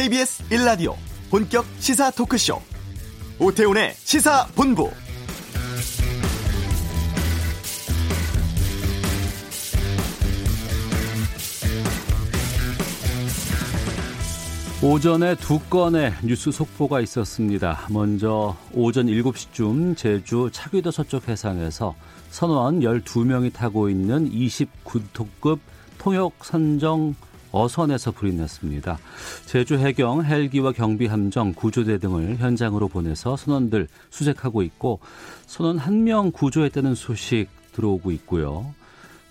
KBS 1라디오 본격 시사 토크쇼 오태훈의 시사본부 오전에 두 건의 뉴스 속보가 있었습니다. 먼저 오전 7시쯤 제주 차귀도 서쪽 해상에서 선원 12명이 타고 있는 29톤급 통역 선정 어선에서 불이 났습니다. 제주 해경 헬기와 경비 함정 구조대 등을 현장으로 보내서 선원들 수색하고 있고 선원 한 명 구조했다는 소식 들어오고 있고요.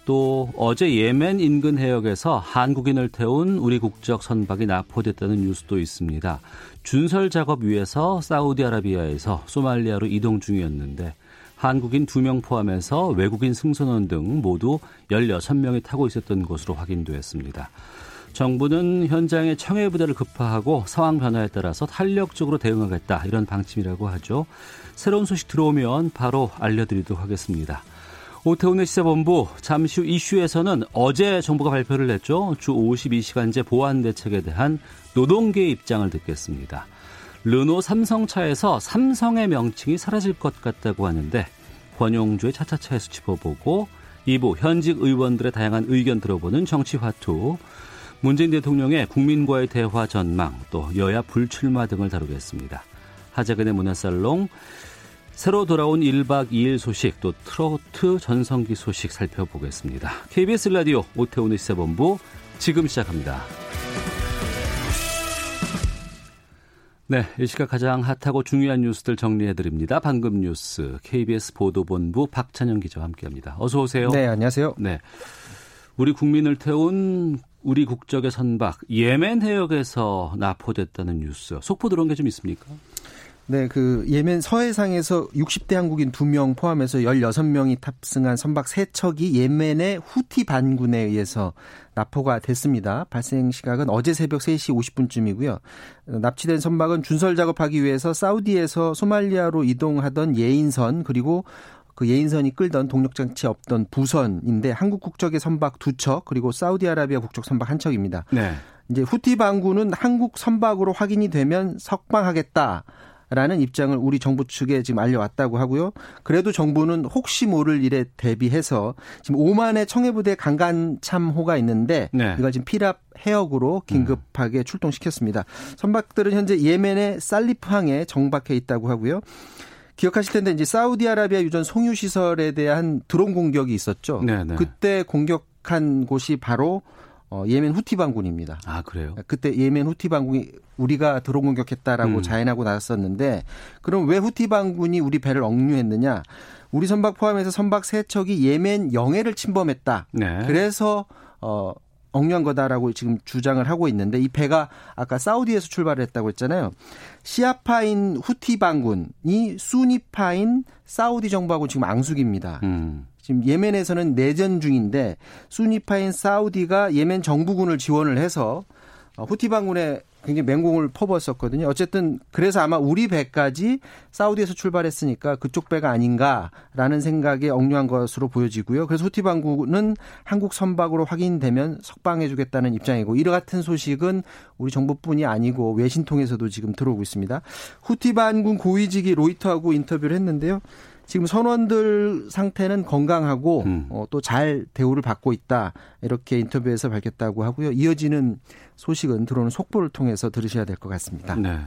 또 어제 예멘 인근 해역에서 한국인을 태운 우리 국적 선박이 납포됐다는 뉴스도 있습니다. 준설 작업 위해서 사우디아라비아에서 소말리아로 이동 중이었는데 한국인 2명 포함해서 외국인 승선원 등 모두 16명이 타고 있었던 것으로 확인되었습니다. 정부는 현장에 청해 부대를 급파하고 상황 변화에 따라서 탄력적으로 대응하겠다 이런 방침이라고 하죠. 새로운 소식 들어오면 바로 알려드리도록 하겠습니다. 오태훈의 시사본부 잠시 후 이슈에서는 어제 정부가 발표를 했죠. 주 52시간제 보안 대책에 대한 노동계의 입장을 듣겠습니다. 르노 삼성차에서 삼성의 명칭이 사라질 것 같다고 하는데 권용주의 차차차에서 짚어보고 2부 현직 의원들의 다양한 의견 들어보는 정치화투 문재인 대통령의 국민과의 대화 전망 또 여야 불출마 등을 다루겠습니다. 하재근의 문화살롱 새로 돌아온 1박 2일 소식 또 트로트 전성기 소식 살펴보겠습니다. KBS 라디오 오태훈의 시사본부 지금 시작합니다. 네, 이 시각 가장 핫하고 중요한 뉴스들 정리해 드립니다. 방금 뉴스 KBS 보도본부 박찬영 기자와 함께합니다. 어서 오세요. 네, 안녕하세요. 네, 우리 국민을 태운 우리 국적의 선박 예멘 해역에서 납포됐다는 뉴스 속보 들어온 게 좀 있습니까? 네, 그 예멘 서해상에서 60대 한국인 2명 포함해서 16명이 탑승한 선박 3척이 예멘의 후티 반군에 의해서 납포가 됐습니다. 발생 시각은 어제 새벽 3시 50분쯤이고요. 납치된 선박은 준설 작업하기 위해서 사우디에서 소말리아로 이동하던 예인선 그리고 그 예인선이 끌던 동력장치 없던 부선인데 한국 국적의 선박 두 척 그리고 사우디아라비아 국적 선박 한 척입니다. 네. 이제 후티 반군은 한국 선박으로 확인이 되면 석방하겠다. 라는 입장을 우리 정부 측에 지금 알려왔다고 하고요. 그래도 정부는 혹시 모를 일에 대비해서 지금 오만의 청해부대 강간 참호가 있는데 네. 이걸 지금 피랍 해역으로 긴급하게 음. 출동시켰습니다. 선박들은 현재 예멘의 살리프항에 정박해 있다고 하고요. 기억하실 텐데 이제 사우디아라비아 유전 송유 시설에 대한 드론 공격이 있었죠. 네네. 네. 그때 공격한 곳이 바로 어, 예멘 후티 반군입니다. 아, 그래요? 그때 예멘 후티 반군이 우리가 드론 공격했다라고 음. 자인하고 나섰는데 그럼 왜 후티 반군이 우리 배를 억류했느냐? 우리 선박 포함해서 선박 세 척이 예멘 영해를 침범했다. 네. 그래서 어 억류한 거다라고 지금 주장을 하고 있는데 이 배가 아까 사우디에서 출발을 했다고 했잖아요. 시아파인 후티 반군이 수니파인 사우디 정부하고 지금 앙숙입니다. 음. 지금 예멘에서는 내전 중인데 수니파인 사우디가 예멘 정부군을 지원을 해서 어, 후티 반군에 굉장히 맹공을 퍼부었었거든요. 어쨌든 그래서 아마 우리 배까지 사우디에서 출발했으니까 그쪽 배가 아닌가라는 생각에 억류한 것으로 보여지고요. 그래서 후티 반군은 한국 선박으로 확인되면 석방해주겠다는 입장이고 이와 같은 소식은 우리 정부뿐이 아니고 외신 통해서도 지금 들어오고 있습니다. 후티 반군 고위직이 로이터하고 인터뷰를 했는데요. 지금 선원들 상태는 건강하고 음. 어, 또 잘 대우를 받고 있다 이렇게 인터뷰에서 밝혔다고 하고요. 이어지는 소식은 들어오는 속보를 통해서 들으셔야 될 것 같습니다. 네.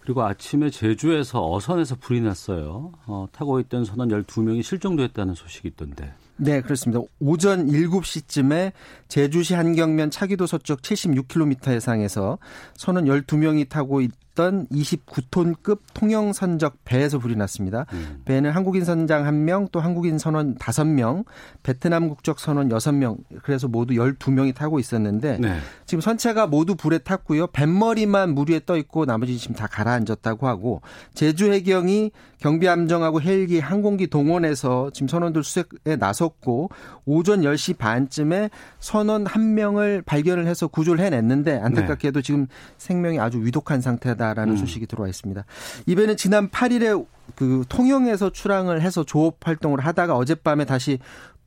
그리고 아침에 제주에서 어선에서 불이 났어요. 어, 타고 있던 선원 12명이 실종됐다는 소식이 있던데. 네, 그렇습니다. 오전 7시쯤에 제주시 한경면 차기도 서쪽 76km 해상에서 선원 12명이 타고 있던 29톤급 통영 선적 배에서 불이 났습니다. 음. 배는 한국인 선장 1명, 또 한국인 선원 5명, 베트남 국적 선원 6명, 그래서 모두 12명이 타고 있었는데 네. 지금 선체가 모두 불에 탔고요. 뱃머리만 물 위에 떠 있고 나머지 지금 다 가라앉았다고 하고 제주 해경이 경비 함정하고 헬기 항공기 동원해서 지금 선원들 수색에 나섰고 오전 10시 반쯤에 선원 한 명을 발견을 해서 구조를 해냈는데 안타깝게도 네. 지금 생명이 아주 위독한 상태다 라는 음. 소식이 들어와 있습니다. 이 배는 지난 8일에 그 통영에서 출항을 해서 조업 활동을 하다가 어젯밤에 다시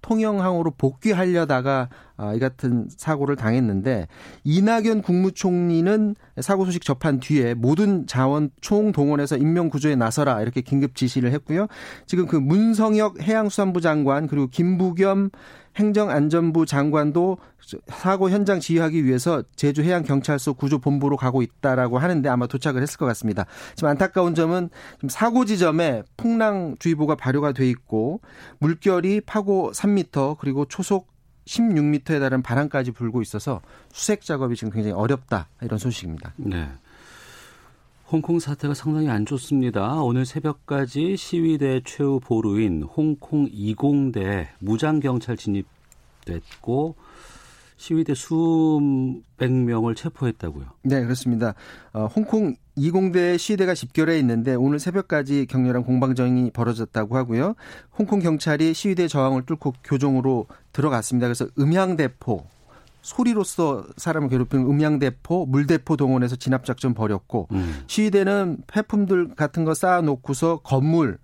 통영항으로 복귀하려다가 아, 이 같은 사고를 당했는데 이낙연 국무총리는 사고 소식 접한 뒤에 모든 자원 총동원해서 인명 구조에 나서라 이렇게 긴급 지시를 했고요. 지금 그 문성혁 해양수산부 장관 그리고 김부겸 행정안전부 장관도 사고 현장 지휘하기 위해서 제주 해양 경찰서 구조 본부로 가고 있다라고 하는데 아마 도착을 했을 것 같습니다. 지금 안타까운 점은 지금 사고 지점에 풍랑주의보가 발효가 돼 있고 물결이 파고 3m 그리고 초속 16m에 달하는 바람까지 불고 있어서 수색 작업이 지금 굉장히 어렵다 이런 소식입니다. 네. 홍콩 사태가 상당히 안 좋습니다. 오늘 새벽까지 시위대 최후 보루인 홍콩 20대 무장 경찰 진입됐고 시위대 수백 명을 체포했다고요. 네, 그렇습니다. 어, 홍콩 20대 시위대가 집결해 있는데 오늘 새벽까지 격렬한 공방전이 벌어졌다고 하고요. 홍콩 경찰이 시위대 저항을 뚫고 교정으로 들어갔습니다. 그래서 음향 대포 소리로서 사람을 괴롭히는 음향대포, 물대포 동원해서 진압작전 벌였고 음. 시위대는 폐품들 같은 거 쌓아놓고서 건물,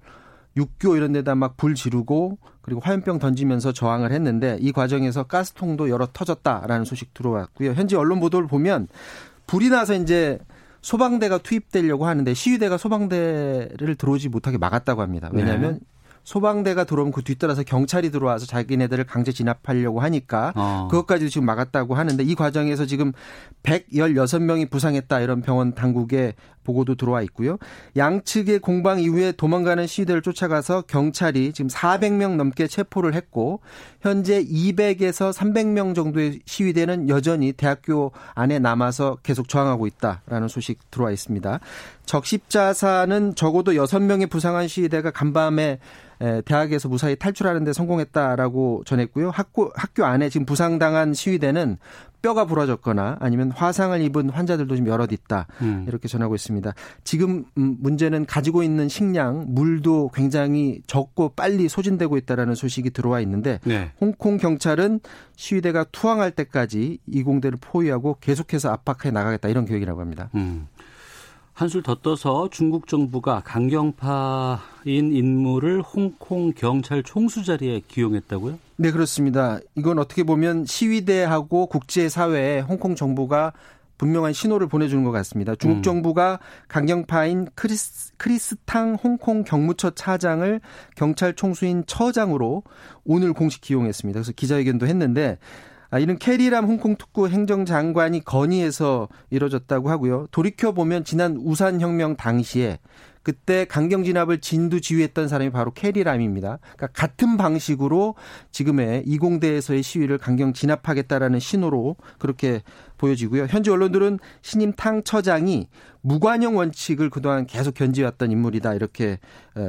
육교 이런 데다 막 불 지르고 그리고 화염병 던지면서 저항을 했는데 이 과정에서 가스통도 여러 터졌다라는 소식 들어왔고요. 현지 언론 보도를 보면 불이 나서 이제 소방대가 투입되려고 하는데 시위대가 소방대를 들어오지 못하게 막았다고 합니다. 왜냐하면 네. 소방대가 들어오면 그 뒤따라서 경찰이 들어와서 자기네들을 강제 진압하려고 하니까 어. 그것까지도 지금 막았다고 하는데 이 과정에서 지금 116명이 부상했다 이런 병원 당국의 보고도 들어와 있고요. 양측의 공방 이후에 도망가는 시위대를 쫓아가서 경찰이 지금 400명 넘게 체포를 했고 현재 200에서 300명 정도의 시위대는 여전히 대학교 안에 남아서 계속 저항하고 있다라는 소식 들어와 있습니다. 적십자사는 적어도 6명의 부상한 시위대가 간밤에 대학에서 무사히 탈출하는 데 성공했다라고 전했고요. 학교 학교 안에 지금 부상당한 시위대는 뼈가 부러졌거나 아니면 화상을 입은 환자들도 지금 여럿 있다. 음. 이렇게 전하고 있습니다. 지금 음, 문제는 가지고 있는 식량, 물도 굉장히 적고 빨리 소진되고 있다라는 소식이 들어와 있는데 네. 홍콩 경찰은 시위대가 투항할 때까지 이 공대를 포위하고 계속해서 압박해 나가겠다 이런 계획이라고 합니다. 음. 한술 더 떠서 중국 정부가 강경파인 인물을 홍콩 경찰 총수 자리에 기용했다고요? 네, 그렇습니다. 이건 어떻게 보면 시위대하고 국제사회에 홍콩 정부가 분명한 신호를 보내주는 것 같습니다. 중국 음. 정부가 강경파인 크리스, 크리스 탕 홍콩 경무처 차장을 경찰 총수인 처장으로 오늘 공식 기용했습니다. 그래서 기자회견도 했는데 아, 이는 캐리 람 홍콩 특구 행정장관이 건의해서 이뤄졌다고 하고요. 돌이켜 보면 지난 우산 혁명 당시에 그때 강경 진압을 진두 지휘했던 사람이 바로 캐리람입니다. 그러니까 같은 방식으로 지금의 이공대에서의 시위를 강경 진압하겠다라는 신호로 그렇게 보여지고요. 현지 언론들은 신임 탕 처장이 무관용 원칙을 그동안 계속 견지해왔던 인물이다 이렇게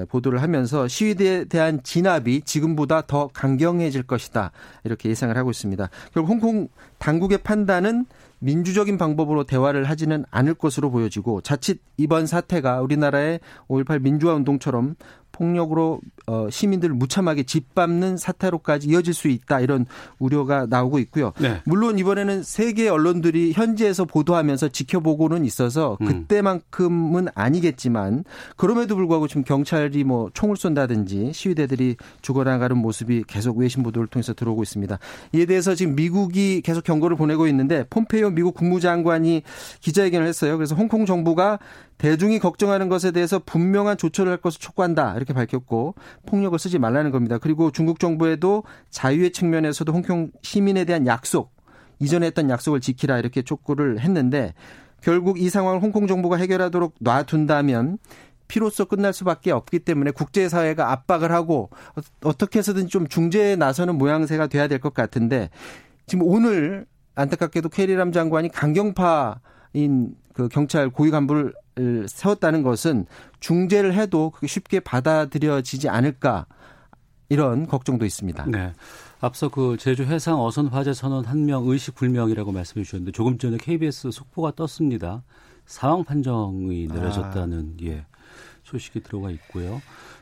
보도를 하면서 시위대에 대한 진압이 지금보다 더 강경해질 것이다 이렇게 예상을 하고 있습니다. 결국 홍콩 당국의 판단은 민주적인 방법으로 대화를 하지는 않을 것으로 보여지고 자칫 이번 사태가 우리나라의 5.18 민주화 운동처럼 폭력으로 어, 시민들을 무참하게 짓밟는 사태로까지 이어질 수 있다 이런 우려가 나오고 있고요. 네. 물론 이번에는 세계 언론들이 현지에서 보도하면서 지켜보고는 있어서 음. 그때만큼은 아니겠지만 그럼에도 불구하고 지금 경찰이 뭐 총을 쏜다든지 시위대들이 죽어나가는 모습이 계속 외신 보도를 통해서 들어오고 있습니다. 이에 대해서 지금 미국이 계속 경고를 보내고 있는데 폼페이오 미국 국무장관이 기자회견을 했어요. 그래서 홍콩 정부가 대중이 걱정하는 것에 대해서 분명한 조처를 할 것을 촉구한다 이렇게 밝혔고 폭력을 쓰지 말라는 겁니다. 그리고 중국 정부에도 자유의 측면에서도 홍콩 시민에 대한 약속 이전에 했던 약속을 지키라 이렇게 촉구를 했는데 결국 이 상황을 홍콩 정부가 해결하도록 놔둔다면 피로써 끝날 수밖에 없기 때문에 국제사회가 압박을 하고 어떻게 해서든 좀 중재에 나서는 모양새가 돼야 될 것 같은데 지금 오늘 안타깝게도 캐리람 장관이 강경파인 그 경찰 고위 간부를 세웠다는 것은 중재를 해도 그게 쉽게 받아들여지지 않을까 이런 걱정도 있습니다. 네. 앞서 그 제주 해상 어선 화재 선원 한 명 의식 불명이라고 말씀해 주셨는데 조금 전에 KBS 속보가 떴습니다. 사망 판정이 내려졌다는 아. 예 소식이 들어가 있고요.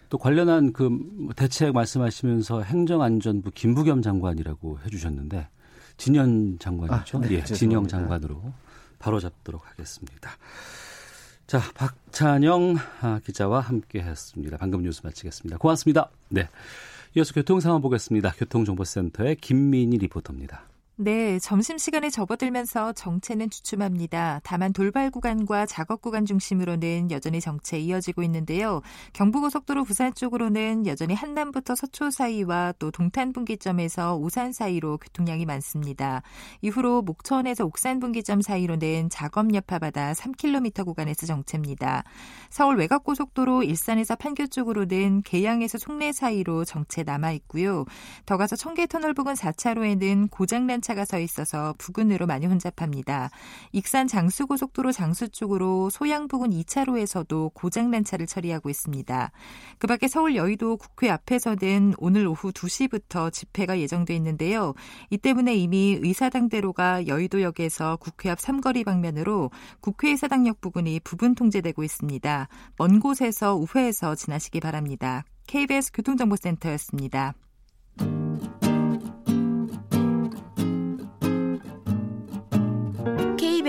또 관련한 그 대책 말씀하시면서 행정안전부 김부겸 장관이라고 해 주셨는데 진현 장관이죠. 아, 네, 예, 진영 장관으로 바로 잡도록 하겠습니다. 자, 박찬영 아, 기자와 함께 했습니다. 방금 뉴스 마치겠습니다. 고맙습니다. 네. 이어서 교통 상황 보겠습니다. 교통정보센터의 김민희 리포터입니다. 네, 점심시간에 접어들면서 정체는 주춤합니다. 다만 돌발 구간과 작업 구간 중심으로는 여전히 정체 이어지고 있는데요. 경부고속도로 부산 쪽으로는 여전히 한남부터 서초 사이와 또 동탄 분기점에서 오산 사이로 교통량이 많습니다. 이후로 목천에서 옥산 분기점 사이로는 작업 여파받아 3km 구간에서 정체입니다. 서울 외곽고속도로 일산에서 판교 쪽으로는 계양에서 송내 사이로 정체 남아 있고요. 더 가서 청계터널 부근 4차로에는 고장난 차가 서 있어서 부근으로 많이 혼잡합니다. 익산 장수고속도로 장수 쪽으로 소양 부근 2차로에서도 고장난 차를 처리하고 있습니다. 그 밖에 서울 여의도 국회 앞에서는 오늘 오후 2시부터 집회가 예정돼 있는데요. 이 때문에 이미 의사당대로가 여의도역에서 국회 앞 삼거리 방면으로 국회의사당역 부근이 부분 통제되고 있습니다. 먼 곳에서 우회해서 지나시기 바랍니다. KBS 교통정보센터였습니다.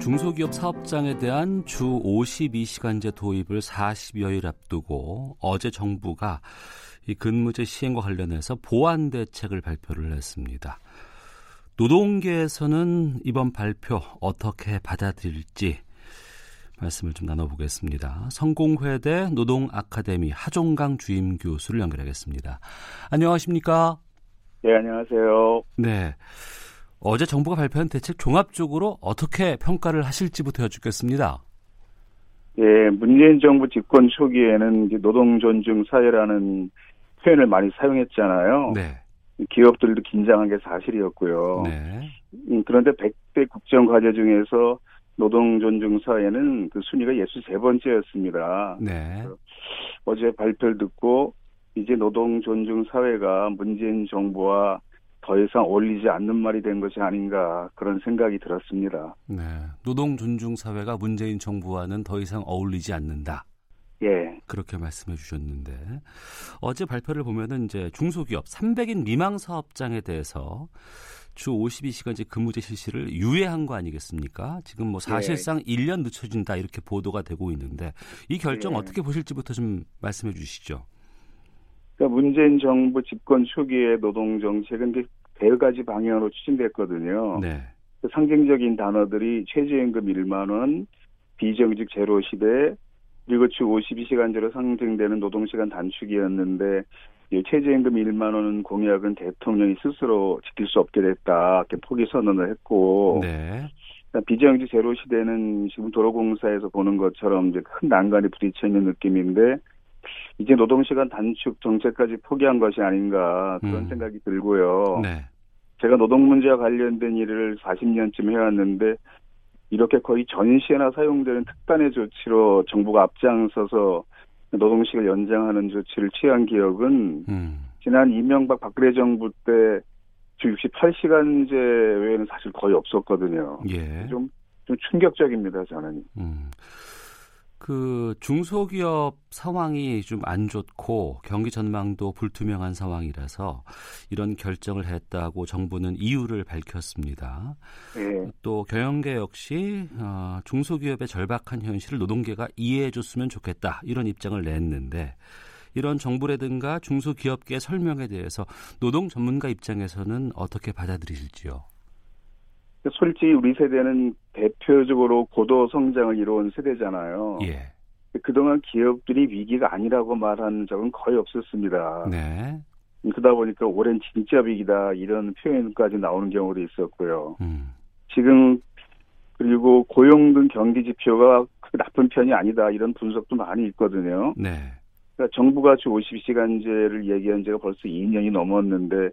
중소기업 사업장에 대한 주 52시간제 도입을 40여일 앞두고 어제 정부가 이 근무제 시행과 관련해서 보완 대책을 발표를 했습니다. 노동계에서는 이번 발표 어떻게 받아들일지 말씀을 좀 나눠보겠습니다. 성공회대 노동아카데미 하종강 주임 교수를 연결하겠습니다. 안녕하십니까? 네, 안녕하세요. 네. 어제 정부가 발표한 대책 종합적으로 어떻게 평가를 하실지부터 여쭙겠습니다. 예, 문재인 정부 집권 초기에는 노동 존중 사회라는 표현을 많이 사용했잖아요. 네. 기업들도 긴장한 게 사실이었고요. 네. 음, 그런데 100대 국정 과제 중에서 노동 존중 사회는 그 순위가 63번째였습니다. 네. 어제 발표를 듣고 이제 노동 존중 사회가 문재인 정부와 더 이상 어울리지 않는 말이 된 것이 아닌가 그런 생각이 들었습니다. 네. 노동 존중 사회가 문재인 정부와는 더 이상 어울리지 않는다. 예. 그렇게 말씀해 주셨는데 어제 발표를 보면은 이제 중소기업 300인 미망 사업장에 대해서 주 52시간제 근무제 실시를 유예한 거 아니겠습니까? 지금 뭐 사실상 예. 1년 늦춰진다 이렇게 보도가 되고 있는데 이 결정 예. 어떻게 보실지부터 좀 말씀해 주시죠. 그러니까 문재인 정부 집권 초기에 노동 정책은 대 가지 방향으로 추진됐거든요. 네. 그 상징적인 단어들이 최저임금 1만 원, 비정규직 제로 시대, 그리고 주 52시간제로 상징되는 노동시간 단축이었는데 최저임금 1만 원 공약은 대통령이 스스로 지킬 수 없게 됐다. 이렇게 포기 선언을 했고 네. 그러니까 비정규직 제로 시대는 지금 도로공사에서 보는 것처럼 이제 큰 난관이 부딪혀 있는 느낌인데 이제 노동시간 단축 정책까지 포기한 것이 아닌가 그런 음. 생각이 들고요. 네. 제가 노동 문제와 관련된 일을 40년쯤 해왔는데 이렇게 거의 전시회나 사용되는 특단의 조치로 정부가 앞장서서 노동시간 연장하는 조치를 취한 기억은 음. 지난 이명박 박근혜 정부 때 주 68시간제 외에는 사실 거의 없었거든요. 예. 좀, 좀 충격적입니다, 저는. 음. 그 중소기업 상황이 좀 안 좋고 경기 전망도 불투명한 상황이라서 이런 결정을 했다고 정부는 이유를 밝혔습니다. 네. 또 경영계 역시 어, 중소기업의 절박한 현실을 노동계가 이해해줬으면 좋겠다 이런 입장을 냈는데 이런 정부라든가 중소기업계 설명에 대해서 노동 전문가 입장에서는 어떻게 받아들이실지요? 솔직히 우리 세대는 대표적으로 고도 성장을 이루은 세대잖아요. 예. 그동안 기업들이 위기가 아니라고 말한 적은 거의 없었습니다. 네. 그러다 보니까 올해는 진짜 위기다 이런 표현까지 나오는 경우도 있었고요. 음. 지금 그리고 고용 등 경기 지표가 나쁜 편이 아니다 이런 분석도 많이 있거든요. 네. 그러니까 정부가 주 52시간제를 얘기한 지가 벌써 2년이 넘었는데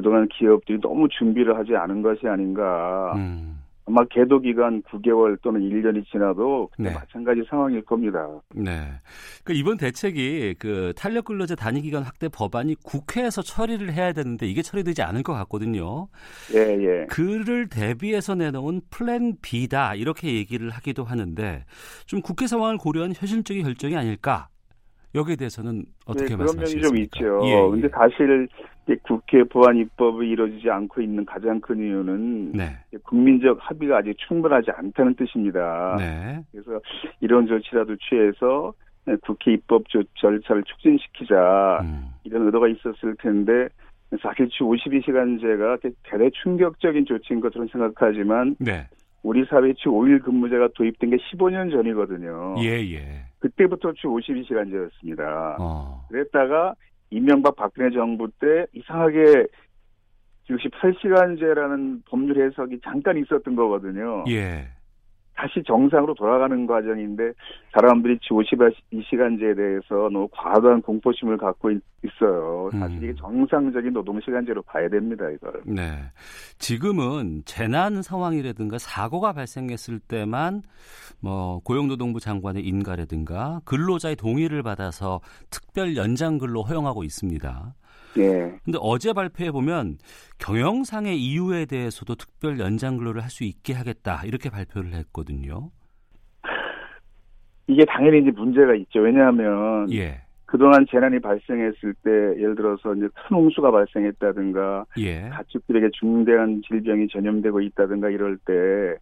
그동안 기업들이 너무 준비를 하지 않은 것이 아닌가. 음. 아마 계도 기간 9개월 또는 1년이 지나도 네. 마찬가지 상황일 겁니다. 네. 그 이번 대책이 그 탄력 근로제 단위 기간 확대 법안이 국회에서 처리를 해야 되는데 이게 처리되지 않을 것 같거든요. 예, 예. 그를 대비해서 내놓은 플랜 B다 이렇게 얘기를 하기도 하는데 좀 국회 상황을 고려한 현실적인 결정이 아닐까? 여기에 대해서는 어떻게 네, 그런 면이 좀 말씀하시겠습니까? 있죠. 예, 예. 근데 사실 국회 보안 입법이 이루어지지 않고 있는 가장 큰 이유는 네. 국민적 합의가 아직 충분하지 않다는 뜻입니다. 네. 그래서 이런 조치라도 취해서 국회 입법 조- 절차를 촉진시키자 음. 이런 의도가 있었을 텐데 사실 주 52시간제가 대대 충격적인 조치인 것으로 생각하지만 네. 우리 사회 주 5일 근무제가 도입된 게 15년 전이거든요. 예, 예. 그때부터 주 52시간제였습니다. 어. 그랬다가 이명박 박근혜 정부 때 이상하게 68시간제라는 법률 해석이 잠깐 있었던 거거든요. 예. 다시 정상으로 돌아가는 과정인데 사람들이 주 52시간제에 대해서 너무 과도한 공포심을 갖고 있, 어요 사실 음. 이게 정상적인 노동시간제로 봐야 됩니다, 이걸. 네. 지금은 재난 상황이라든가 사고가 발생했을 때만 뭐 고용노동부 장관의 인가라든가 근로자의 동의를 받아서 특별 연장 근로 허용하고 있습니다. 예. 근데 어제 발표해 보면 경영상의 이유에 대해서도 특별 연장 근로를 할 수 있게 하겠다 이렇게 발표를 했거든요. 이게 당연히 이제 문제가 있죠. 왜냐하면 예. 그동안 재난이 발생했을 때 예를 들어서 이제 큰 홍수가 발생했다든가 예. 가축들에게 중대한 질병이 전염되고 있다든가 이럴 때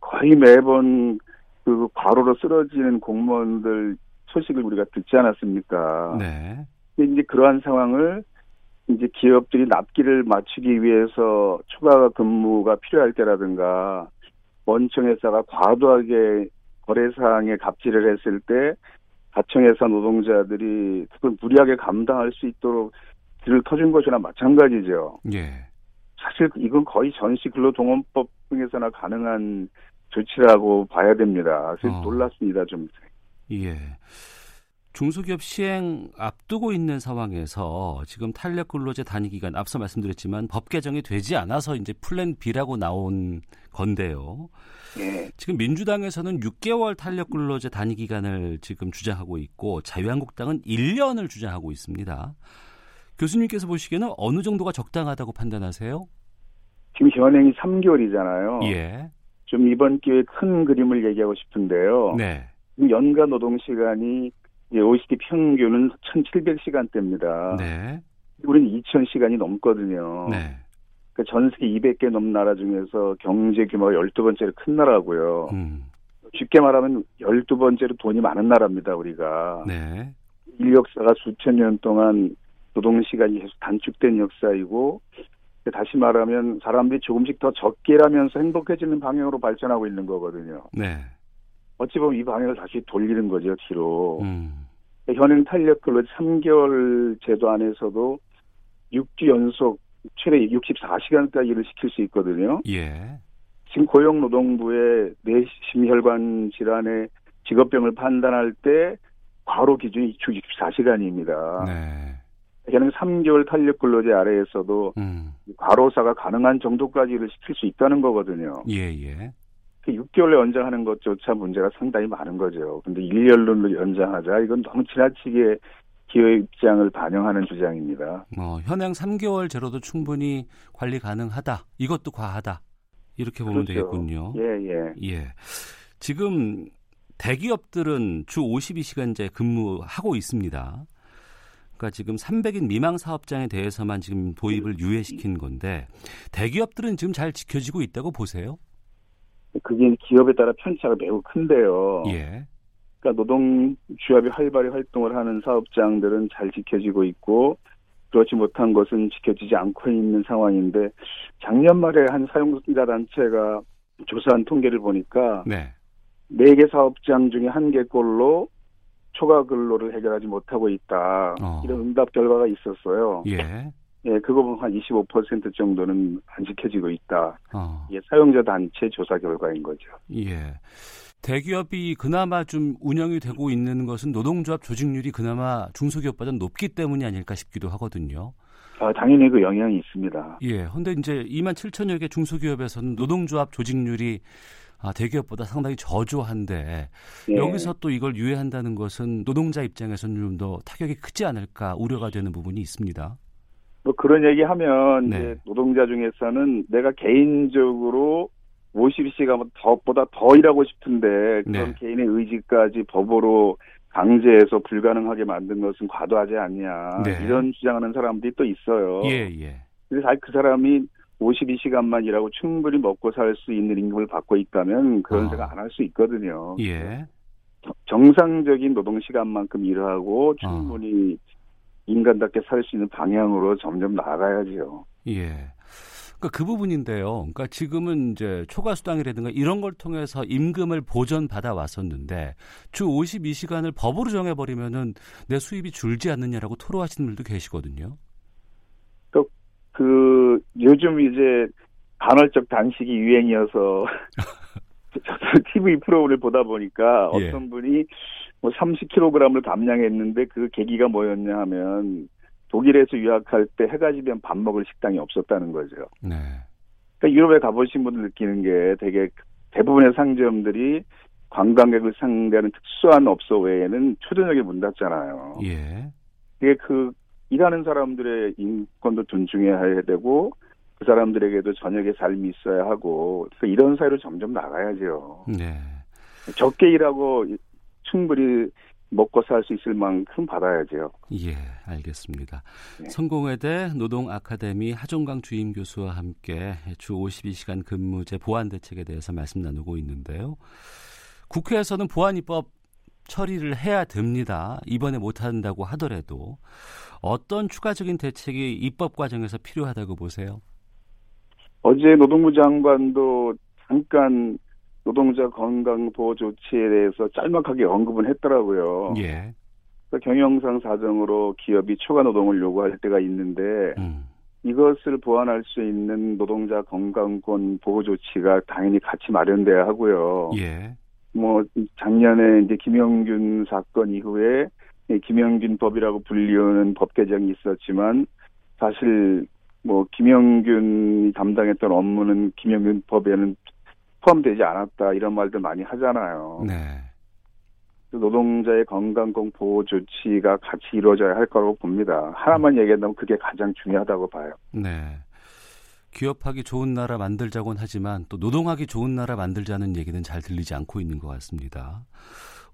거의 매번 그 과로로 쓰러지는 공무원들 소식을 우리가 듣지 않았습니까? 네. 근데 이제 그러한 상황을 이제 기업들이 납기를 맞추기 위해서 추가 근무가 필요할 때라든가 원청회사가 과도하게 거래사항에 갑질을 했을 때 가청회사 노동자들이 그걸 무리하게 감당할 수 있도록 길을 터준 것이나 마찬가지죠. 예. 사실 이건 거의 전시 근로동원법 등에서나 가능한 조치라고 봐야 됩니다. 그래서 어. 놀랐습니다, 좀. 예. 중소기업 시행 앞두고 있는 상황에서 지금 탄력 근로제 단위 기간 앞서 말씀드렸지만 법 개정이 되지 않아서 이제 플랜 B라고 나온 건데요. 예. 지금 민주당에서는 6개월 탄력 근로제 단위 기간을 지금 주장하고 있고 자유한국당은 1년을 주장하고 있습니다. 교수님께서 보시기에는 어느 정도가 적당하다고 판단하세요? 지금 현행이 3개월이잖아요. 예. 좀 이번 기회에 큰 그림을 얘기하고 싶은데요. 네. 연간 노동 시간이 OECD 평균은 1,700시간대입니다. 네. 우리는 2,000시간이 넘거든요. 네. 그러니까 전 세계 200개 넘는 나라 중에서 경제 규모가 12번째로 큰 나라고요. 음. 쉽게 말하면 12번째로 돈이 많은 나라입니다, 우리가. 네. 인력사가 수천 년 동안 노동 시간이 계속 단축된 역사이고 다시 말하면 사람들이 조금씩 더 적게 일하면서 행복해지는 방향으로 발전하고 있는 거거든요. 네. 어찌 보면 이 방향을 다시 돌리는 거죠, 뒤로. 음. 현행 탄력 근로 3개월 제도 안에서도 6주 연속 최대 64시간까지 일을 시킬 수 있거든요. 예. 지금 고용노동부의 뇌심혈관 질환의 직업병을 판단할 때 과로 기준이 주 64시간입니다. 네. 현행 3개월 탄력 근로제 아래에서도 음. 과로사가 가능한 정도까지 일을 시킬 수 있다는 거거든요. 예, 예. 그 6개월로 연장하는 것조차 문제가 상당히 많은 거죠. 근데 1년로 연장하자 이건 너무 지나치게 기업 입장을 반영하는 주장입니다. 어, 현행 3개월 제로도 충분히 관리 가능하다. 이것도 과하다. 이렇게 보면 그렇죠. 되겠군요. 예, 예. 예. 지금 대기업들은 주 52시간제 근무하고 있습니다. 그러니까 지금 300인 미망 사업장에 대해서만 지금 도입을 유예시킨 건데 대기업들은 지금 잘 지켜지고 있다고 보세요? 그게 기업에 따라 편차가 매우 큰데요. 예. 그러니까 노동 주합이 활발히 활동을 하는 사업장들은 잘 지켜지고 있고 그렇지 못한 것은 지켜지지 않고 있는 상황인데 작년 말에 한 사용자 단체가 조사한 통계를 보니까 네. 네개 사업장 중에 한 개꼴로 초과 근로를 해결하지 못하고 있다. 어. 이런 응답 결과가 있었어요. 예. 예, 그거 보면 한 25% 정도는 안 지켜지고 있다. 어. 이게 사용자 단체 조사 결과인 거죠. 예. 대기업이 그나마 좀 운영이 되고 있는 것은 노동조합 조직률이 그나마 중소기업보다 높기 때문이 아닐까 싶기도 하거든요. 아, 당연히 그 영향이 있습니다. 예. 근데 이제 2만 7천여 개 중소기업에서는 노동조합 조직률이 아, 대기업보다 상당히 저조한데 예. 여기서 또 이걸 유예한다는 것은 노동자 입장에서는 좀 더 타격이 크지 않을까 우려가 되는 부분이 있습니다. 뭐 그런 얘기하면 네. 이제 노동자 중에서는 내가 개인적으로 50시간 더보다 더 일하고 싶은데 그런 네. 개인의 의지까지 법으로 강제해서 불가능하게 만든 것은 과도하지 않냐 네. 이런 주장하는 사람들이 또 있어요. 예, 예. 그래서 그 사람이 52시간만 일하고 충분히 먹고 살 수 있는 임금을 받고 있다면 그런 어. 생각 안 할 수 있거든요. 예. 정상적인 노동 시간만큼 일하고 충분히 어. 인간답게 살 수 있는 방향으로 점점 나아가야지요. 예. 그러니까 그 부분인데요. 그러니까 지금은 이제 초과 수당이라든가 이런 걸 통해서 임금을 보전 받아 왔었는데 주 52시간을 법으로 정해 버리면은 내 수입이 줄지 않느냐라고 토로하시는 분들도 계시거든요. 또 그 요즘 이제 간헐적 단식이 유행이어서 TV 프로그램을 보다 보니까 예. 어떤 예. 분이 뭐 30kg을 감량했는데 그 계기가 뭐였냐 하면 독일에서 유학할 때 해가 지면 밥 먹을 식당이 없었다는 거죠. 네. 그러니까 유럽에 가보신 분들 느끼는 게 되게 대부분의 상점들이 관광객을 상대하는 특수한 업소 외에는 초저녁에 문 닫잖아요. 예. 이게 그 일하는 사람들의 인권도 존중해야 되고 그 사람들에게도 저녁에 삶이 있어야 하고 그래서 이런 사회로 점점 나가야죠. 네. 적게 일하고 충분히 먹고 살 수 있을 만큼 받아야죠. 예, 알겠습니다. 네. 성공회대 노동 아카데미 하종강 주임 교수와 함께 주 52시간 근무제 보완 대책에 대해서 말씀 나누고 있는데요. 국회에서는 보완 입법 처리를 해야 됩니다. 이번에 못 한다고 하더라도 어떤 추가적인 대책이 입법 과정에서 필요하다고 보세요? 어제 노동부 장관도 잠깐 노동자 건강 보호 조치에 대해서 짤막하게 언급은 했더라고요. 예. 그러니까 경영상 사정으로 기업이 초과 노동을 요구할 때가 있는데 음. 이것을 보완할 수 있는 노동자 건강권 보호 조치가 당연히 같이 마련돼야 하고요. 예. 뭐 작년에 이제 김영균 사건 이후에 김영균 법이라고 불리우는 법 개정이 있었지만 사실 뭐 김영균이 담당했던 업무는 김영균 법에는 포함되지 않았다 이런 말들 많이 하잖아요. 네. 노동자의 건강공 보호 조치가 같이 이루어져야 할 거라고 봅니다. 하나만 음. 얘기한다면 그게 가장 중요하다고 봐요. 네. 기업하기 좋은 나라 만들자곤 하지만 또 노동하기 좋은 나라 만들자는 얘기는 잘 들리지 않고 있는 것 같습니다.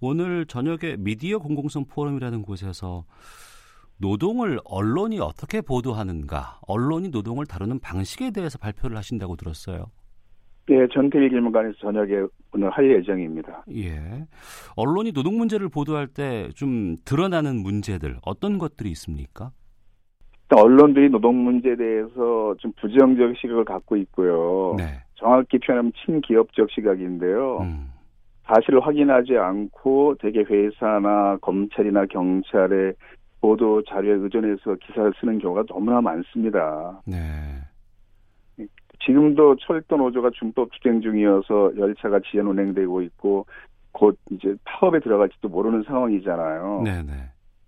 오늘 저녁에 미디어 공공성 포럼이라는 곳에서 노동을 언론이 어떻게 보도하는가, 언론이 노동을 다루는 방식에 대해서 발표를 하신다고 들었어요. 예, 전태일 기문관에서 저녁에 오늘 할 예정입니다. 예. 언론이 노동 문제를 보도할 때 좀 드러나는 문제들 어떤 것들이 있습니까? 언론들이 노동 문제에 대해서 좀 부정적 시각을 갖고 있고요. 네. 정확히 표현하면 친기업적 시각인데요. 음. 사실을 확인하지 않고 대개 회사나 검찰이나 경찰의 보도 자료에 의존해서 기사를 쓰는 경우가 너무나 많습니다. 네. 지금도 철도 노조가 준법 투쟁 중이어서 열차가 지연 운행되고 있고 곧 이제 파업에 들어갈지도 모르는 상황이잖아요. 네네.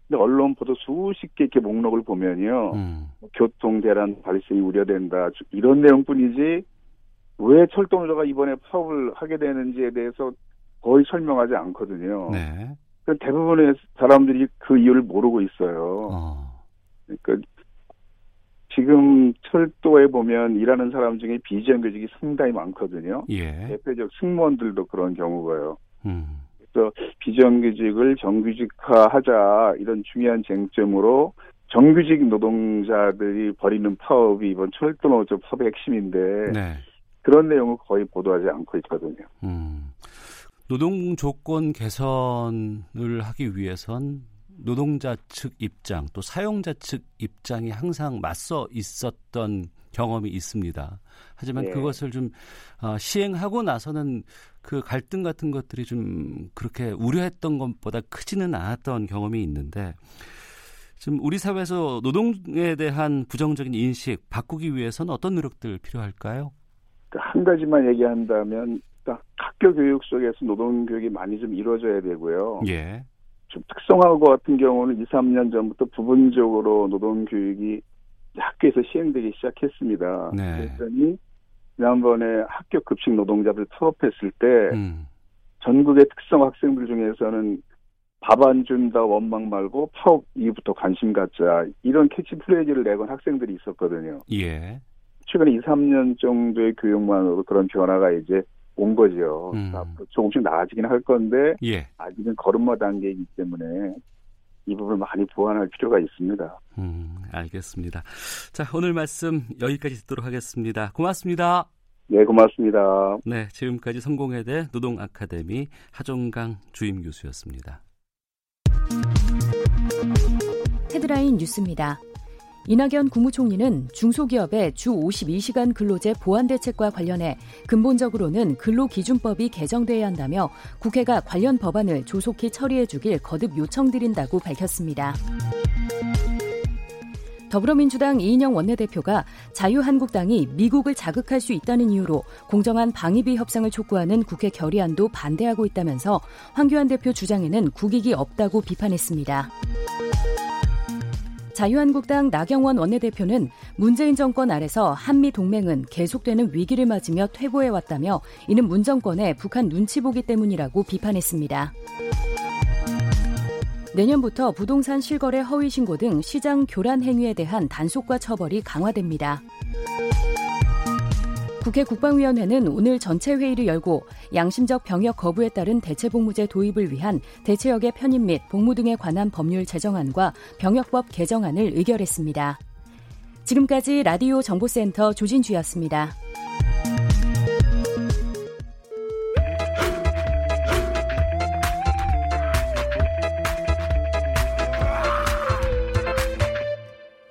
근데 언론 보도 수십 개 이렇게 목록을 보면요, 음. 교통 대란 발생이 우려된다 이런 내용뿐이지 왜 철도 노조가 이번에 파업을 하게 되는지에 대해서 거의 설명하지 않거든요. 네. 대부분의 사람들이 그 이유를 모르고 있어요. 어. 그러니까 지금 철도에 보면 일하는 사람 중에 비정규직이 상당히 많거든요. 예. 대표적 승무원들도 그런 경우고요. 음. 그래서 비정규직을 정규직화하자 이런 중요한 쟁점으로 정규직 노동자들이 벌이는 파업이 이번 철도 노조 파업의 핵심인데 네. 그런 내용을 거의 보도하지 않고 있거든요. 음. 노동 조건 개선을 하기 위해선 노동자 측 입장 또 사용자 측 입장이 항상 맞서 있었던 경험이 있습니다. 하지만 네. 그것을 좀 어, 시행하고 나서는 그 갈등 같은 것들이 좀 그렇게 우려했던 것보다 크지는 않았던 경험이 있는데 지금 우리 사회에서 노동에 대한 부정적인 인식 바꾸기 위해서는 어떤 노력들 필요할까요? 그한 가지만 얘기한다면 학교 교육 속에서 노동 교육이 많이 좀 이루어져야 되고요. 예. 좀 특성화고 같은 경우는 2, 3년 전부터 부분적으로 노동 교육이 학교에서 시행되기 시작했습니다. 네. 그랬더니 지난번에 학교 급식 노동자들 투업했을 때 음. 전국의 특성 학생들 중에서는 밥 안 준다 원망 말고 파업 이유부터 관심 갖자 이런 캐치프레이즈를 내건 학생들이 있었거든요. 예. 최근 2, 3년 정도의 교육만으로 그런 변화가 이제 온 거죠. 음. 앞으로 조금씩 나아지긴 할 건데 예. 아직은 걸음마 단계이기 때문에 이 부분을 많이 보완할 필요가 있습니다. 음, 알겠습니다. 자, 오늘 말씀 여기까지 듣도록 하겠습니다. 고맙습니다. 네, 고맙습니다. 네, 지금까지 성공회대 노동 아카데미 하종강 주임 교수였습니다. 헤드라인 뉴스입니다. 이낙연 국무총리는 중소기업의 주 52시간 근로제 보완 대책과 관련해 근본적으로는 근로기준법이 개정돼야 한다며 국회가 관련 법안을 조속히 처리해 주길 거듭 요청드린다고 밝혔습니다. 더불어민주당 이인영 원내대표가 자유한국당이 미국을 자극할 수 있다는 이유로 공정한 방위비 협상을 촉구하는 국회 결의안도 반대하고 있다면서 황교안 대표 주장에는 국익이 없다고 비판했습니다. 자유한국당 나경원 원내대표는 문재인 정권 아래서 한미 동맹은 계속되는 위기를 맞으며 퇴보해왔다며 이는 문 정권의 북한 눈치 보기 때문이라고 비판했습니다. 내년부터 부동산 실거래 허위 신고 등 시장 교란 행위에 대한 단속과 처벌이 강화됩니다. 국회 국방위원회는 오늘 전체 회의를 열고 양심적 병역 거부에 따른 대체복무제 도입을 위한 대체역의 편입 및 복무 등에 관한 법률 제정안과 병역법 개정안을 의결했습니다. 지금까지 라디오 정보센터 조진주였습니다.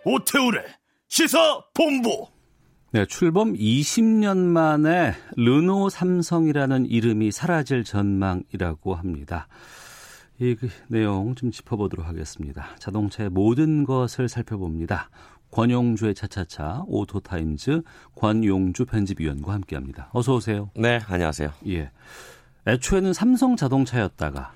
오태훈의 시사 본부. 네, 출범 20년 만에 르노 삼성이라는 이름이 사라질 전망이라고 합니다. 이 내용 좀 짚어보도록 하겠습니다. 자동차의 모든 것을 살펴봅니다. 권용주의 차차차 오토타임즈 권용주 편집위원과 함께합니다. 어서 오세요. 네, 안녕하세요. 예. 애초에는 삼성 자동차였다가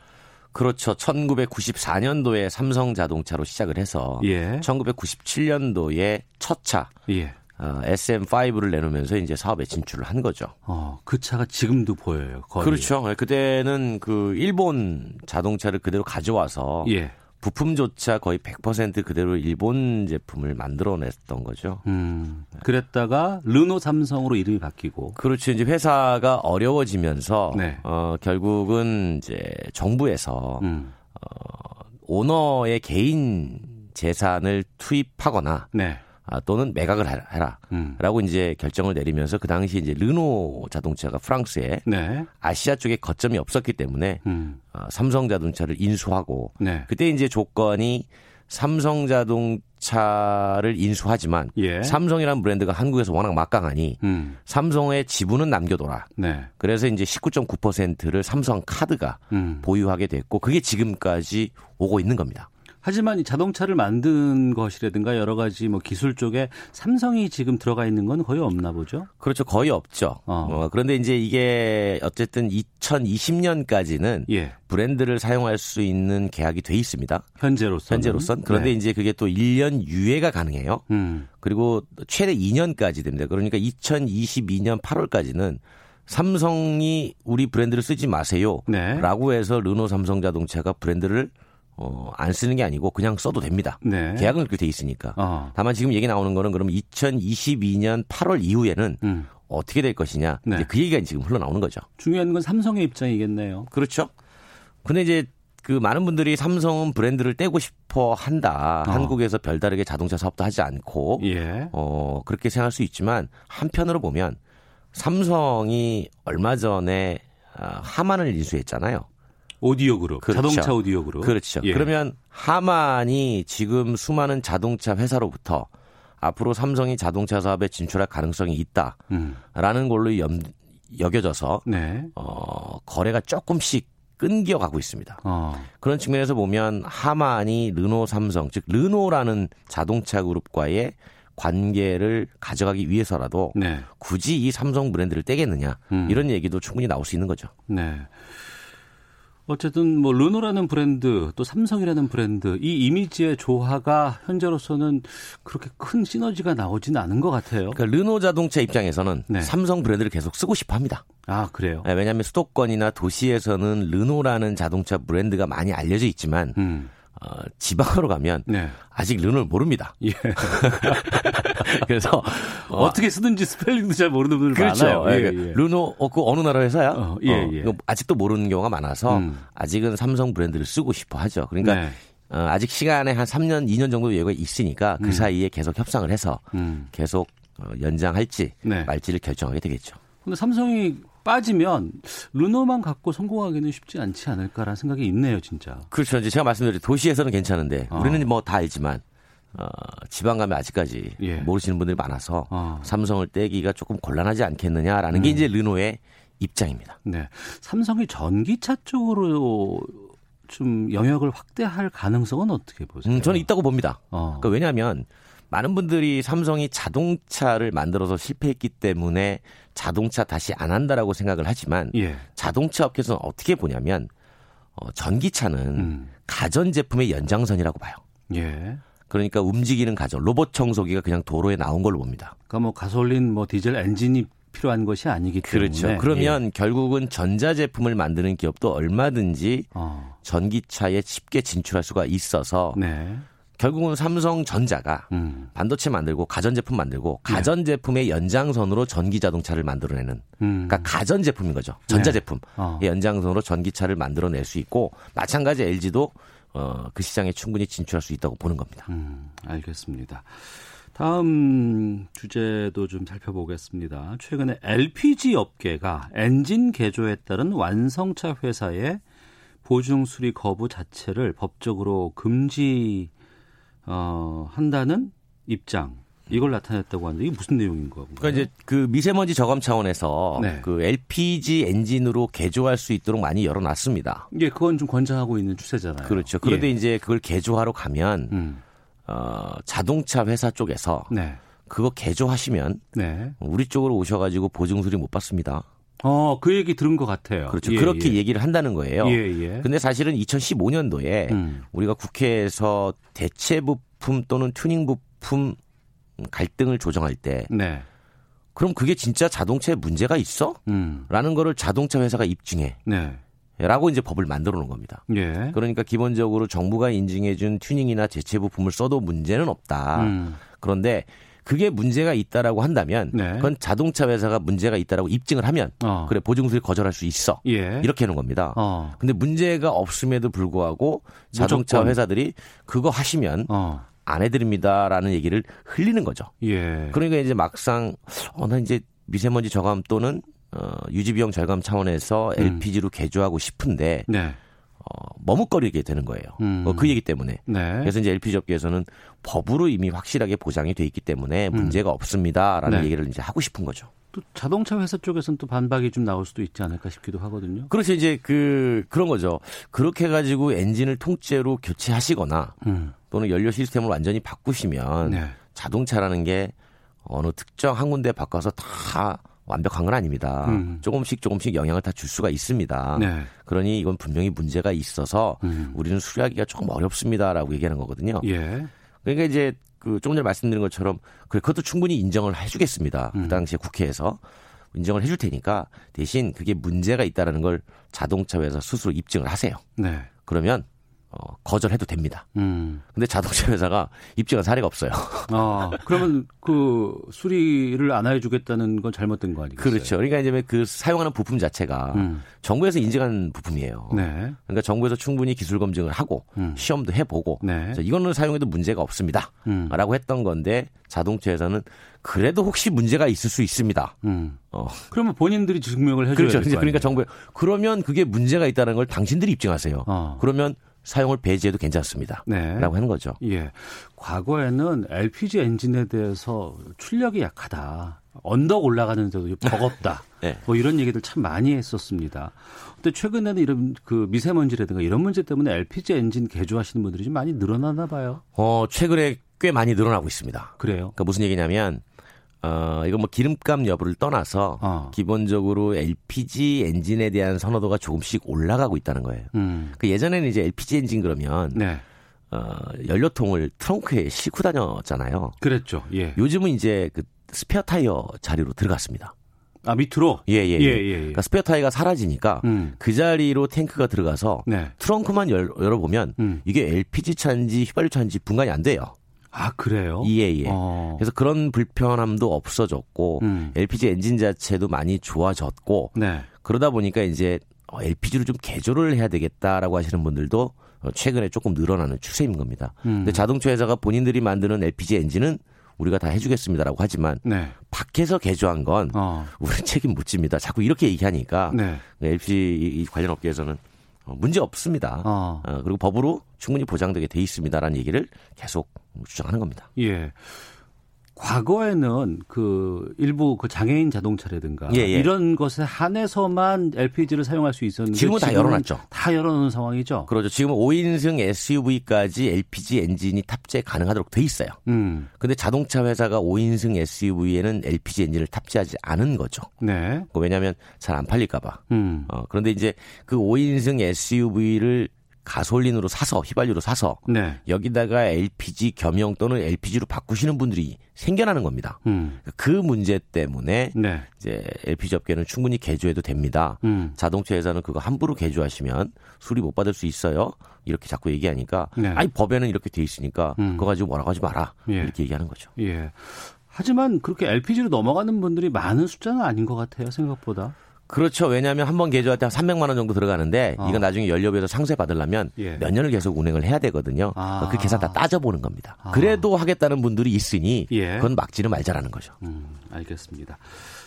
그렇죠. 1994년도에 삼성 자동차로 시작을 해서 예. 1997년도에 첫 차, 예. 어, SM5를 내놓으면서 이제 사업에 진출을 한 거죠. 어, 그 차가 지금도 보여요. 거리에. 그렇죠. 그때는 그 일본 자동차를 그대로 가져와서 예. 부품조차 거의 100% 그대로 일본 제품을 만들어냈던 거죠. 음, 그랬다가 르노 삼성으로 이름이 바뀌고. 그렇죠. 이제 회사가 어려워지면서 네. 어, 결국은 이제 정부에서 음, 어, 오너의 개인 재산을 투입하거나 네. 아, 또는 매각을 해라. 음, 라고 이제 결정을 내리면서 그 당시 이제 르노 자동차가 프랑스에 네. 아시아 쪽에 거점이 없었기 때문에 음, 어, 삼성 자동차를 인수하고 네. 그때 이제 조건이 삼성 자동차를 인수하지만 예. 삼성이라는 브랜드가 한국에서 워낙 막강하니 음, 삼성의 지분은 남겨둬라. 네. 그래서 이제 19.9%를 삼성 카드가 음. 보유하게 됐고 그게 지금까지 오고 있는 겁니다. 하지만 이 자동차를 만든 것이라든가 여러 가지 뭐 기술 쪽에 삼성이 지금 들어가 있는 건 거의 없나 보죠. 그렇죠. 거의 없죠. 어. 어, 그런데 이제 이게 어쨌든 2020년까지는 예. 브랜드를 사용할 수 있는 계약이 돼 있습니다. 현재로서 현재로선. 그런데 이제 그게 또 1년 유예가 가능해요. 음, 그리고 최대 2년까지 됩니다. 그러니까 2022년 8월까지는 삼성이 우리 브랜드를 쓰지 마세요. 네. 라고 해서 르노 삼성 자동차가 브랜드를 어, 안 쓰는 게 아니고 그냥 써도 됩니다. 네. 계약은 그렇게 돼 있으니까. 어, 다만 지금 얘기 나오는 거는 그럼 2022년 8월 이후에는 음. 어떻게 될 것이냐. 네. 그 얘기가 지금 흘러나오는 거죠. 중요한 건 삼성의 입장이겠네요. 그렇죠. 근데 이제 그 많은 분들이 삼성은 브랜드를 떼고 싶어 한다. 어. 한국에서 별다르게 자동차 사업도 하지 않고 예. 어, 그렇게 생각할 수 있지만 한편으로 보면 삼성이 얼마 전에 아, 하만을 인수했잖아요. 오디오 그룹, 그렇죠. 자동차 오디오 그룹. 그렇죠. 예. 그러면 하만이 지금 수많은 자동차 회사로부터 앞으로 삼성이 자동차 사업에 진출할 가능성이 있다라는 음. 걸로 염, 여겨져서 네. 어, 거래가 조금씩 끊겨가고 있습니다. 어. 그런 측면에서 보면 하만이 르노 삼성 즉 르노라는 자동차 그룹과의 관계를 가져가기 위해서라도 네. 굳이 이 삼성 브랜드를 떼겠느냐 음. 이런 얘기도 충분히 나올 수 있는 거죠. 네. 어쨌든 뭐 르노라는 브랜드 또 삼성이라는 브랜드 이 이미지의 조화가 현재로서는 그렇게 큰 시너지가 나오지는 않은 것 같아요. 그러니까 르노 자동차 입장에서는 네. 삼성 브랜드를 계속 쓰고 싶어 합니다. 아 그래요? 네, 왜냐하면 수도권이나 도시에서는 르노라는 자동차 브랜드가 많이 알려져 있지만 음. 어, 지방으로 가면 네. 아직 르노를 모릅니다. 예. 그래서 어, 어떻게 쓰든지 스펠링도 잘 모르는 분들 그렇죠. 많아요. 예, 예, 그 예. 르노 어, 그 어느 나라 회사야? 어, 예, 예. 이거 아직도 모르는 경우가 많아서 음. 아직은 삼성 브랜드를 쓰고 싶어 하죠. 그러니까 네. 어, 아직 시간에 한 3년, 2년 정도 여유가 있으니까 그 음. 사이에 계속 협상을 해서 음. 계속 어, 연장할지 네. 말지를 결정하게 되겠죠. 근데 삼성이 빠지면 르노만 갖고 성공하기는 쉽지 않지 않을까라는 생각이 있네요, 진짜. 그렇죠. 이제 제가 말씀드린 도시에서는 괜찮은데 어. 우리는 뭐 다 알지만 어, 지방 가면 아직까지 예. 모르시는 분들이 많아서 어. 삼성을 떼기가 조금 곤란하지 않겠느냐라는 게 음. 이제 르노의 입장입니다. 네. 삼성이 전기차 쪽으로 좀 영역을 확대할 가능성은 어떻게 보세요? 음, 저는 있다고 봅니다. 어. 그러니까 왜냐하면 많은 분들이 삼성이 자동차를 만들어서 실패했기 때문에 자동차 다시 안 한다라고 생각을 하지만 예. 자동차 업계에서는 어떻게 보냐면 어, 전기차는 음. 가전 제품의 연장선이라고 봐요. 예. 그러니까 움직이는 가전, 로봇 청소기가 그냥 도로에 나온 걸로 봅니다. 그러니까 뭐 가솔린 뭐 디젤 엔진이 필요한 것이 아니기 때문에 그렇죠. 그러면 결국은 전자 제품을 만드는 기업도 얼마든지 예. 어. 전기차에 쉽게 진출할 수가 있어서 네. 결국은 삼성전자가 음. 반도체 만들고 가전제품 만들고 가전제품의 연장선으로 전기 자동차를 만들어내는 음. 그러니까 가전제품인 거죠. 전자제품. 어. 연장선으로 전기차를 만들어낼 수 있고 마찬가지 LG도 어, 그 시장에 충분히 진출할 수 있다고 보는 겁니다. 음, 알겠습니다. 다음 주제도 좀 살펴보겠습니다. 최근에 LPG 업계가 엔진 개조에 따른 완성차 회사의 보증 수리 거부 자체를 법적으로 금지 어, 한다는 입장 이걸 나타냈다고 하는데 이게 무슨 내용인 거고? 그러니까 이제 그 미세먼지 저감 차원에서 네. 그 LPG 엔진으로 개조할 수 있도록 많이 열어놨습니다. 예, 그건 좀 권장하고 있는 추세잖아요. 그렇죠. 그런데 예. 이제 그걸 개조하러 가면 음, 어, 자동차 회사 쪽에서 네, 그거 개조하시면 네. 우리 쪽으로 오셔가지고 보증 수리 못 받습니다. 어, 그 얘기 들은 것 같아요. 그렇죠. 예, 그렇게 예. 얘기를 한다는 거예요. 예, 예. 근데 사실은 2015년도에 음, 우리가 국회에서 대체 부품 또는 튜닝 부품 갈등을 조정할 때 네, 그럼 그게 진짜 자동차에 문제가 있어? 음, 라는 거를 자동차 회사가 입증해. 네, 라고 이제 법을 만들어 놓은 겁니다. 예. 그러니까 기본적으로 정부가 인증해 준 튜닝이나 대체 부품을 써도 문제는 없다. 음, 그런데 그게 문제가 있다라고 한다면 네. 그건 자동차 회사가 문제가 있다라고 입증을 하면 어, 그래 보증수리 거절할 수 있어. 예. 이렇게 하는 겁니다. 어, 근데 문제가 없음에도 불구하고 자동차 무조건. 회사들이 그거 하시면 어, 안 해드립니다라는 얘기를 흘리는 거죠. 예. 그러니까 이제 막상 어, 나 이제 미세먼지 저감 또는 어, 유지 비용 절감 차원에서 음. LPG로 개조하고 싶은데 네, 어, 머뭇거리게 되는 거예요. 음. 어, 그 얘기 때문에. 네. 그래서 이제 LPG 업계에서는 법으로 이미 확실하게 보장이 돼 있기 때문에 문제가 없습니다라는 네. 얘기를 이제 하고 싶은 거죠. 또 자동차 회사 쪽에서는 또 반박이 좀 나올 수도 있지 않을까 싶기도 하거든요. 그렇죠. 이제 그 그런 거죠. 그렇게 해 가지고 엔진을 통째로 교체하시거나 음, 또는 연료 시스템을 완전히 바꾸시면 네. 자동차라는 게 어느 특정 한 군데 바꿔서 다 완벽한 건 아닙니다. 음. 조금씩 조금씩 영향을 다 줄 수가 있습니다. 네. 그러니 이건 분명히 문제가 있어서 음. 우리는 수리하기가 조금 어렵습니다라고 얘기하는 거거든요. 예. 그러니까 이제 그 조금 전에 말씀드린 것처럼 그것도 충분히 인정을 해주겠습니다. 음. 그 당시에 국회에서 인정을 해줄 테니까 대신 그게 문제가 있다라는 걸 자동차 회사 스스로 입증을 하세요. 네. 그러면 어, 거절해도 됩니다. 음. 근데 자동차 회사가 입증한 사례가 없어요. 아, 그러면 그 수리를 안 해주겠다는 건 잘못된 거 아니겠어요? 그렇죠. 그러니까 이제 그 사용하는 부품 자체가 음. 정부에서 인증한 부품이에요. 네. 그러니까 정부에서 충분히 기술 검증을 하고 음. 시험도 해보고 네. 이거는 사용해도 문제가 없습니다. 음. 라고 했던 건데 자동차에서는 그래도 혹시 문제가 있을 수 있습니다. 음. 어. 그러면 본인들이 증명을 해줘야 그렇죠. 그러니까? 정부에 그러면 그게 문제가 있다는 걸 당신들이 입증하세요. 어. 그러면 사용을 배제해도 괜찮습니다. 네. 라고 하는 거죠. 예. 과거에는 LPG 엔진에 대해서 출력이 약하다. 언덕 올라가는데도 버겁다. 네. 뭐 이런 얘기들 참 많이 했었습니다. 근데 최근에는 이런 그 미세먼지라든가 이런 문제 때문에 LPG 엔진 개조하시는 분들이 좀 많이 늘어나나 봐요. 어, 최근에 꽤 많이 늘어나고 있습니다. 그래요. 그러니까 무슨 얘기냐면 어, 이거 뭐 기름값 여부를 떠나서 어. 기본적으로 LPG 엔진에 대한 선호도가 조금씩 올라가고 있다는 거예요. 음. 그 예전에는 이제 LPG 엔진 그러면 네. 어, 연료통을 트렁크에 싣고 다녔잖아요. 그랬죠. 예. 요즘은 이제 그 스페어 타이어 자리로 들어갔습니다. 아, 밑으로? 예, 예. 예, 예. 예. 그러니까 스페어 타이어가 사라지니까 음. 그 자리로 탱크가 들어가서 네. 트렁크만 열, 열어보면 음. 이게 LPG 차인지 휘발유 차인지 분간이 안 돼요. 아, 그래요? 예, 예. 어. 그래서 그런 불편함도 없어졌고 음. LPG 엔진 자체도 많이 좋아졌고 네. 그러다 보니까 이제 LPG로 좀 개조를 해야 되겠다라고 하시는 분들도 어, 최근에 조금 늘어나는 추세인 겁니다. 음. 근데 자동차 회사가 본인들이 만드는 LPG 엔진은 우리가 다 해주겠습니다라고 하지만 네. 밖에서 개조한 건 어. 우리 책임 못 집니다. 자꾸 이렇게 얘기하니까 네. LPG 이- 이 관련 업계에서는 어, 문제 없습니다. 어. 어, 그리고 법으로 충분히 보장되게 돼 있습니다라는 얘기를 계속 주장하는 겁니다. 예. 과거에는 그 일부 그 장애인 자동차라든가 예, 예. 이런 것에 한해서만 LPG를 사용할 수 있었는데 지금은 다 열어놨죠. 다 열어놓은 상황이죠. 그렇죠. 지금 5인승 SUV까지 LPG 엔진이 탑재 가능하도록 돼 있어요. 음. 근데 자동차 회사가 5인승 SUV에는 LPG 엔진을 탑재하지 않은 거죠. 네. 왜냐하면 잘 안 팔릴까봐. 음. 어, 그런데 이제 그 5인승 SUV를 가솔린으로 사서 휘발유로 사서 네. 여기다가 LPG 겸용 또는 LPG로 바꾸시는 분들이 생겨나는 겁니다. 음. 그 문제 때문에 네. 이제 LPG 업계는 충분히 개조해도 됩니다. 음. 자동차 회사는 그거 함부로 개조하시면 수리 못 받을 수 있어요. 이렇게 자꾸 얘기하니까 네. 아니 법에는 이렇게 돼 있으니까 음. 그거 가지고 뭐라고 하지 마라 예. 이렇게 얘기하는 거죠. 예. 하지만 그렇게 LPG로 넘어가는 분들이 많은 숫자는 아닌 것 같아요, 생각보다. 그렇죠. 왜냐하면 한 번 개조할 때 한 300만 원 정도 들어가는데 어. 이건 나중에 연료비에서 상쇄 받으려면 예. 몇 년을 계속 운행을 해야 되거든요. 아. 그 계산 다 따져보는 겁니다. 아. 그래도 하겠다는 분들이 있으니 예. 그건 막지는 말자라는 거죠. 음, 알겠습니다.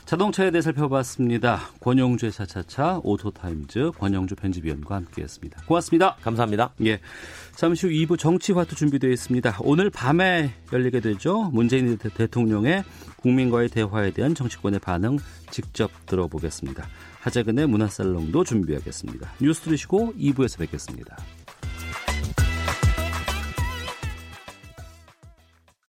자동차에 대해 살펴봤습니다. 권용주의 차차차 오토타임즈 권용주 편집위원과 함께했습니다. 고맙습니다. 감사합니다. 예. 잠시 후 2부 정치화투 준비되어 있습니다. 오늘 밤에 열리게 되죠. 문재인 대- 대통령의 국민과의 대화에 대한 정치권의 반응 직접 들어보겠습니다. 하재근의 문화살롱도 준비하겠습니다. 뉴스 들으시고 2부에서 뵙겠습니다.